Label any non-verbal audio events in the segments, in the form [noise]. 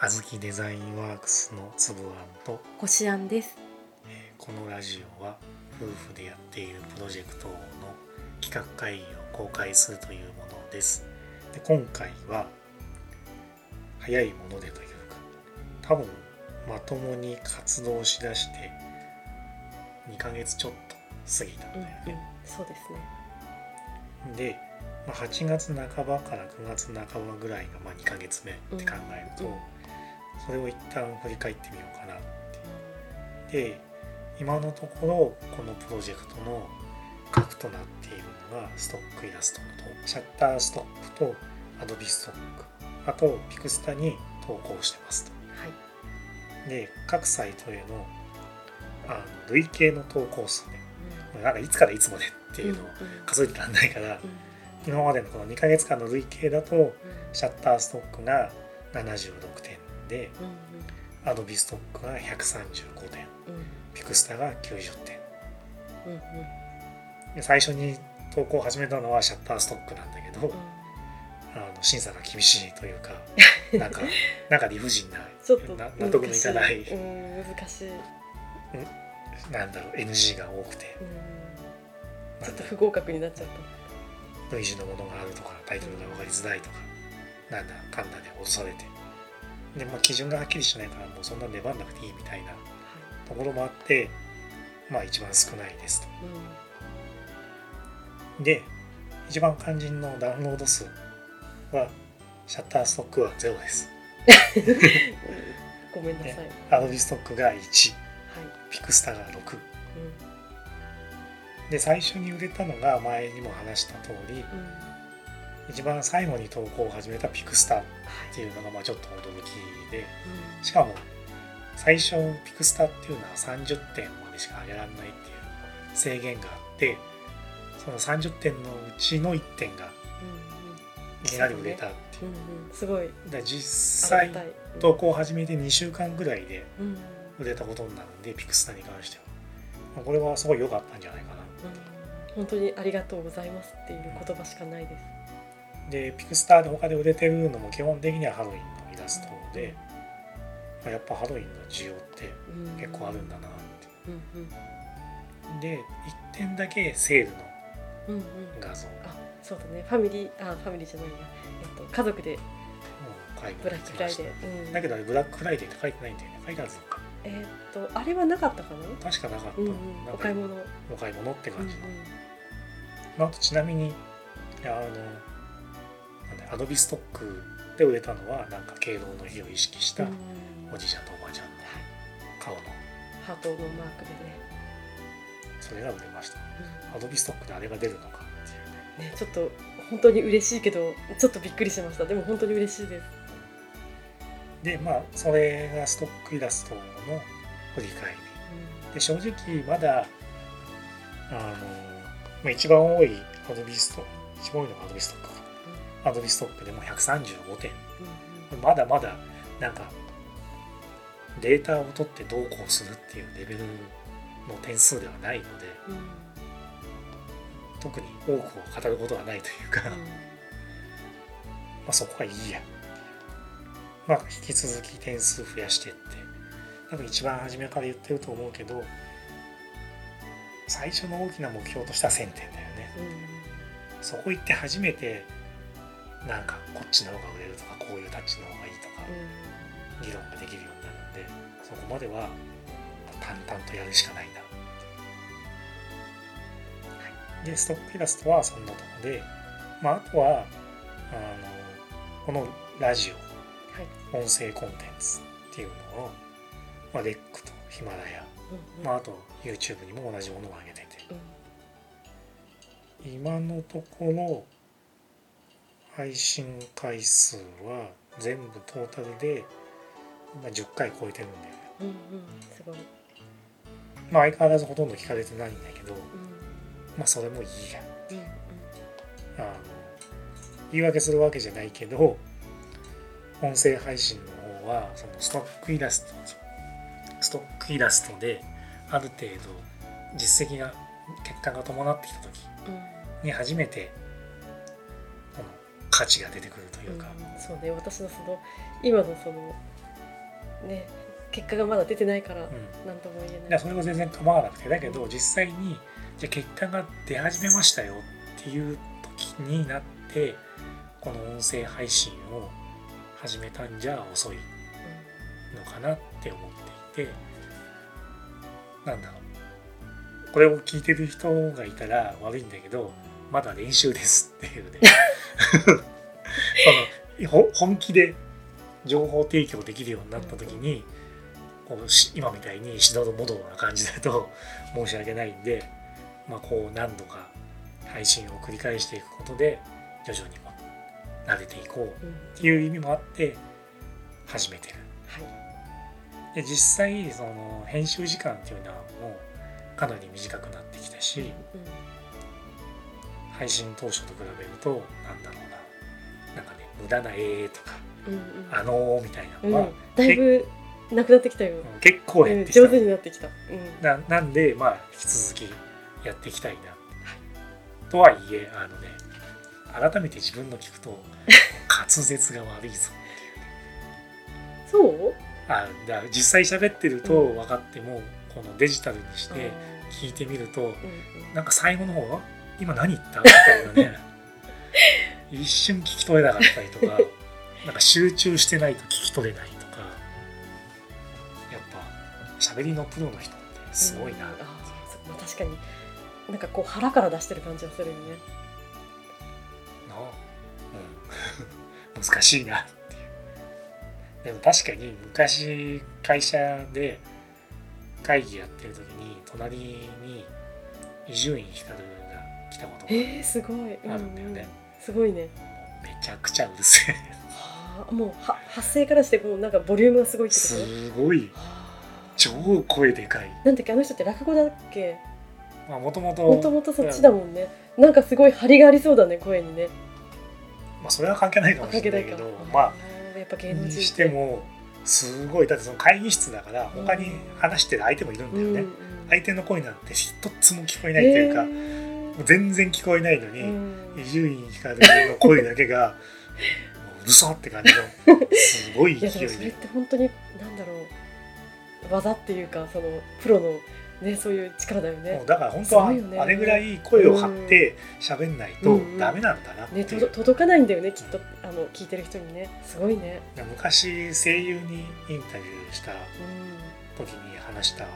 あずきデザインワークスのつぶあんと、こしあんです。えーこのラジオは夫婦でやっているプロジェクトの企画会議を公開するというものです。で今回は早いものでというか多分まともに活動しだして2ヶ月ちょっと過ぎたんだうんよね。そうですね。で、まあ、8月半ばから9月半ばぐらいがまあ2ヶ月目って考えると、うんうんそれを一旦振り返ってみようかなってで今のところこのプロジェクトの核となっているのがストックイラストのとシャッターストックとアドビストック。あとピクスタに投稿してますと。はい。で各サイトへのあの累計の投稿数ね。なんかいつからいつまでっていうのを数えてらんないから、今までのこの2ヶ月間の累計だとシャッターストックが76点でアドビストックが135点ピクスタが90点。で最初に投稿を始めたのはシャッターストックなんだけど、あの審査が厳しいというか [laughs] なんかなんか理不尽なちょっとな納得のいかない。うん難しい。なんだろう NG が多くて。うん。ちょっと不合格になっちゃっう類似のものがあるとかタイトルが分かりづらいとかなんだかんだで落とされてで、まあ、基準がはっきりしないからもうそんな粘んなくていいみたいなところもあってまあ一番少ないですと。い。で一番肝心のダウンロード数はシャッターストックはゼロです。う [laughs] んごめんなさい。でアドビストックが1はい。ピクスタが6うで最初に売れたのが前にも話した通りんうん一番最後に投稿を始めたピクスタっはいていうのがまあちょっと驚きでうんしかも最初ピクスタっていうのは30点までしか上げられないっていう制限があってその30点のうちの1点がいきなり売れたっていう。うんうん。うんすごい。で実際。投稿を始めて2週間ぐらいでうん。うん売れたことになるんでピクスタに関しては。まあこれはすごい良かったんじゃないかな。本当にありがとうございますっていう言葉しかないです。でピクスターで他で売れてるのも基本的にはハロウィンのイラストで、まあやっぱハロウィンの需要ってうん結構あるんだなっうんうんてで1点だけセールのうんうん。画像。をあそうだね。ファミリーあファミリーじゃないや。えっと家族でブラックフライデー。うんだけどあれブラックフライデーって書いてないんだよね。書いてあるのか。えーっとあれはなかったかな？確かなかった、うんうん。お買い物。うんお買い物ってうん感じの、まあ、あとちなみにあのなんだ Adobe Stock で売れたのはなんか敬老の日を意識したうん。おじいちゃんとおばあちゃんの顔の。ハートのマークでね。それが売れました。アドビストックであれが出るのかっていうね。ねちょっと本当に嬉しいけどちょっとびっくりしました。でも本当に嬉しいです。でまあそれがストックイラストの振り返り。で正直まだあの、まあ、一番多いアドビスト一番多いのがアドビストックかアドビストックでも135点。うんうん。まだまだなんかデータを取ってどうこうするっていうレベルの点数ではないのでうん。特に多くを語ることはないというか、まあそこはいいや。まあ引き続き点数増やしてって多分一番初めから言ってると思うけど最初の大きな目標としては1000点だよね。うん。そこ行って初めてなんかこっちの方が売れるとかこういうタッチの方がいいとか議論ができるようになるんでそこまでは淡々とやるしかないなでストックイラストはそんなとこで、まあ、あとはあのこのラジはい。オ音声コンテンツっていうのを、まあ、レックとヒマラヤ、うんうん。まあ、あと YouTube にも同じものを上げてて。うん。今のところ配信回数は全部トータルで、まあ、10回超えてるんだよね。うんうんすごい。まあ相変わらずほとんど聞かれてないんだけどうん。まあそれもいいやうんうん。あの言い訳するわけじゃないけど音声配信の方はそのストックイラストストックイラストである程度実績が結果が伴ってきた時に初めてこの価値が出てくるというか、うんそうね私のその今のそのね結果がまだ出てないからうん。何とも言えない。いやそれは全然構わなくてだけど実際にじゃあ結果が出始めましたよっていう時になってこの音声配信を始めたんじゃ遅いのかなって思っていてなんだろう。これを聞いてる人がいたら悪いんだけどまだ練習ですっていうね [laughs] [laughs] そのほ本気で情報提供できるようになった時にこ今みたいにしどろもどろな感じだと [laughs] 申し訳ないんで、まあ、こう何度か配信を繰り返していくことで徐々にも慣れていこうっていう意味もあって始めてる。はいで実際その編集時間っていうのはもうかなり短くなってきたしうん配信当初と比べるとなんだろうな。なんかね無駄な「えー」とかうん「あのー」みたいなうん。のは、だいぶなくなってきたよ、うん結構うん減ってきた、上手になってきた、うん。ななんでまあ引き続きやっていきたいな。とはいえあのね改めて自分の聞くと [laughs] 滑舌が悪いぞ。そう？あだ実際喋ってると分かっても、このデジタルにして聞いてみると、うんうん。なんか最後の方は今何言った？みたいなね。[laughs] 一瞬聞き取れなかったりとかなんか集中してないと聞き取れないとかやっぱ喋りのプロの人ってすごいな、うん。あ確かに。なんかこう腹から出してる感じがするよね。なうん、[laughs] 難しいなっていう。でも確かに昔会社で会議やってる時に隣に伊集院光が来たことが。えー、すごい、あるんだよね。うんすごいね。めちゃくちゃうるせえ。はあもうは発声からしてこうなんかボリュームがすごいってこと？すごい。はあ超声でかい。なんだっけ？あの人って落語だっけ？もともともともとそっちだもんね。なんかすごい張りがありそうだね声にね。まあ、それは関係ないかもしれないけどまあーやっぱ芸能人にしてもすごいだってその会議室だから他に話してる相手もいるんだよね、うんうん相手の声なんて一つも聞こえないというか、へもー。う全然聞こえないのにうん。伊集院光の声だけがもううるさって感じの。[laughs] すごい勢いで。でもそれって本当になんだろう。技っていうかそのプロのねそういう力だよね。だから本当はね。あれぐらい声を張って喋んないとダメなんだなっていう、ねとど届かないんだよねきっと。あの聞いてる人にね。すごいね。昔声優にインタビューしたうん。時に話したん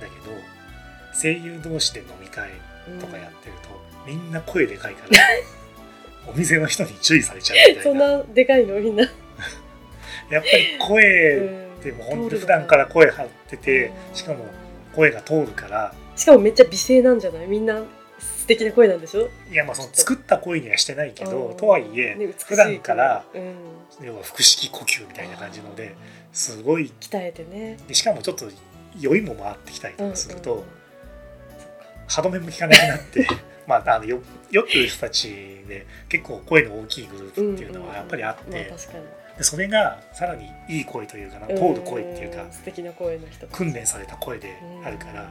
だけど声優同士で飲み会うんとかやってると、みんな声でかいから [laughs] お店の人に注意されちゃうみた [laughs] そんいななでかいの？みんな。[laughs] やっぱり声ってもう本当に普段から声張っててしかも声が通るからしかもめっちゃ美声なんじゃない？みんな素敵な声なんでしょ？いやまあその作った声にはしてないけどうん。とはいえね普段からうん。要は腹式呼吸みたいな感じのですごい鍛えてね。でしかもちょっと酔いも回ってきたりとかすると、うんうんうん歯止めも効かなくなって [laughs] まああのよ酔ってる人たちで結構声の大きいグループっていうのはやっぱりあって、まあ確かに。でそれがさらにいい声というかな通る声っていうかん素敵な声の人訓練された声であるからうん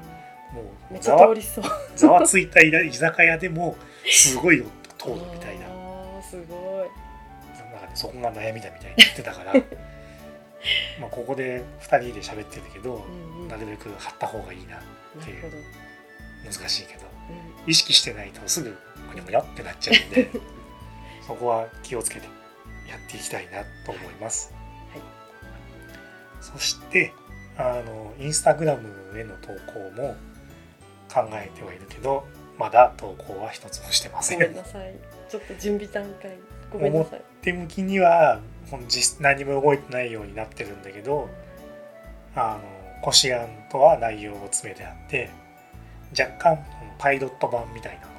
もめっちゃう。ざわ [laughs] ざわついた居酒屋でもすごいよ通るみたいな。あーすごい。なんかねそこが悩みだみたいに言ってたから [laughs] まあここで2人で喋ってるけどうんうん。なるべく張った方がいいななっていう難しいけどうん意識してないとすぐむにゃむにゃってなっちゃうんで [laughs] そこは気をつけてやっていきたいなと思います。はいそしてあのインスタグラムへの投稿も考えてはいるけどまだ投稿は一つもしてません。ごめんなさいちょっと準備段階ごめんなさい表向きには実何も動いてないようになってるんだけどあのこしあんとは内容を詰めてあって若干パイロット版みたいなのは、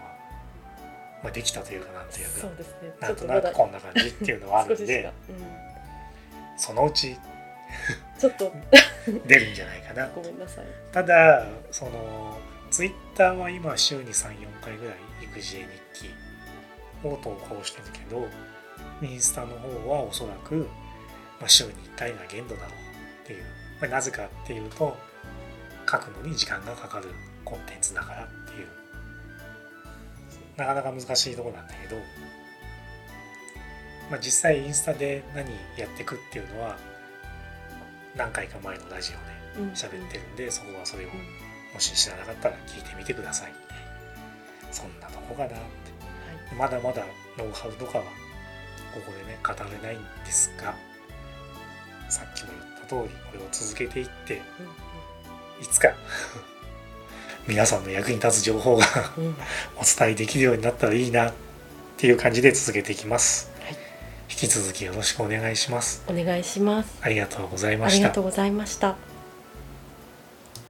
まあ、できたというかなんていうかね。ちなんとなくこんな感じっていうのはあるんで少ししか、そのうちうん、ちょっと。[laughs] 出るんじゃないかな。ごめんなさい。ただそのツイッターは今週に34回ぐらい育児絵日記を投稿してるけどインスタの方はおそらく、まあ、週に1回が限度だろうっていう、まあなぜかっていうと書くのに時間がかかるコンテンツだからっていう。なかなか難しいところなんだけど、まあ、実際インスタで何やってくっていうのは何回か前のラジオで喋ってるんで、そこはそれをもし知らなかったら聞いてみてください。そんなとこかなって、まだまだノウハウとかはここでね語れないんですがさっきも言った通りこれを続けていっていつか皆さんの役に立つ情報が [laughs] お伝えできるようになったらいいなっていう感じで続けていきます、はい、引き続きよろしくお願いします。お願いします。ありがとうございました。ありがとうございました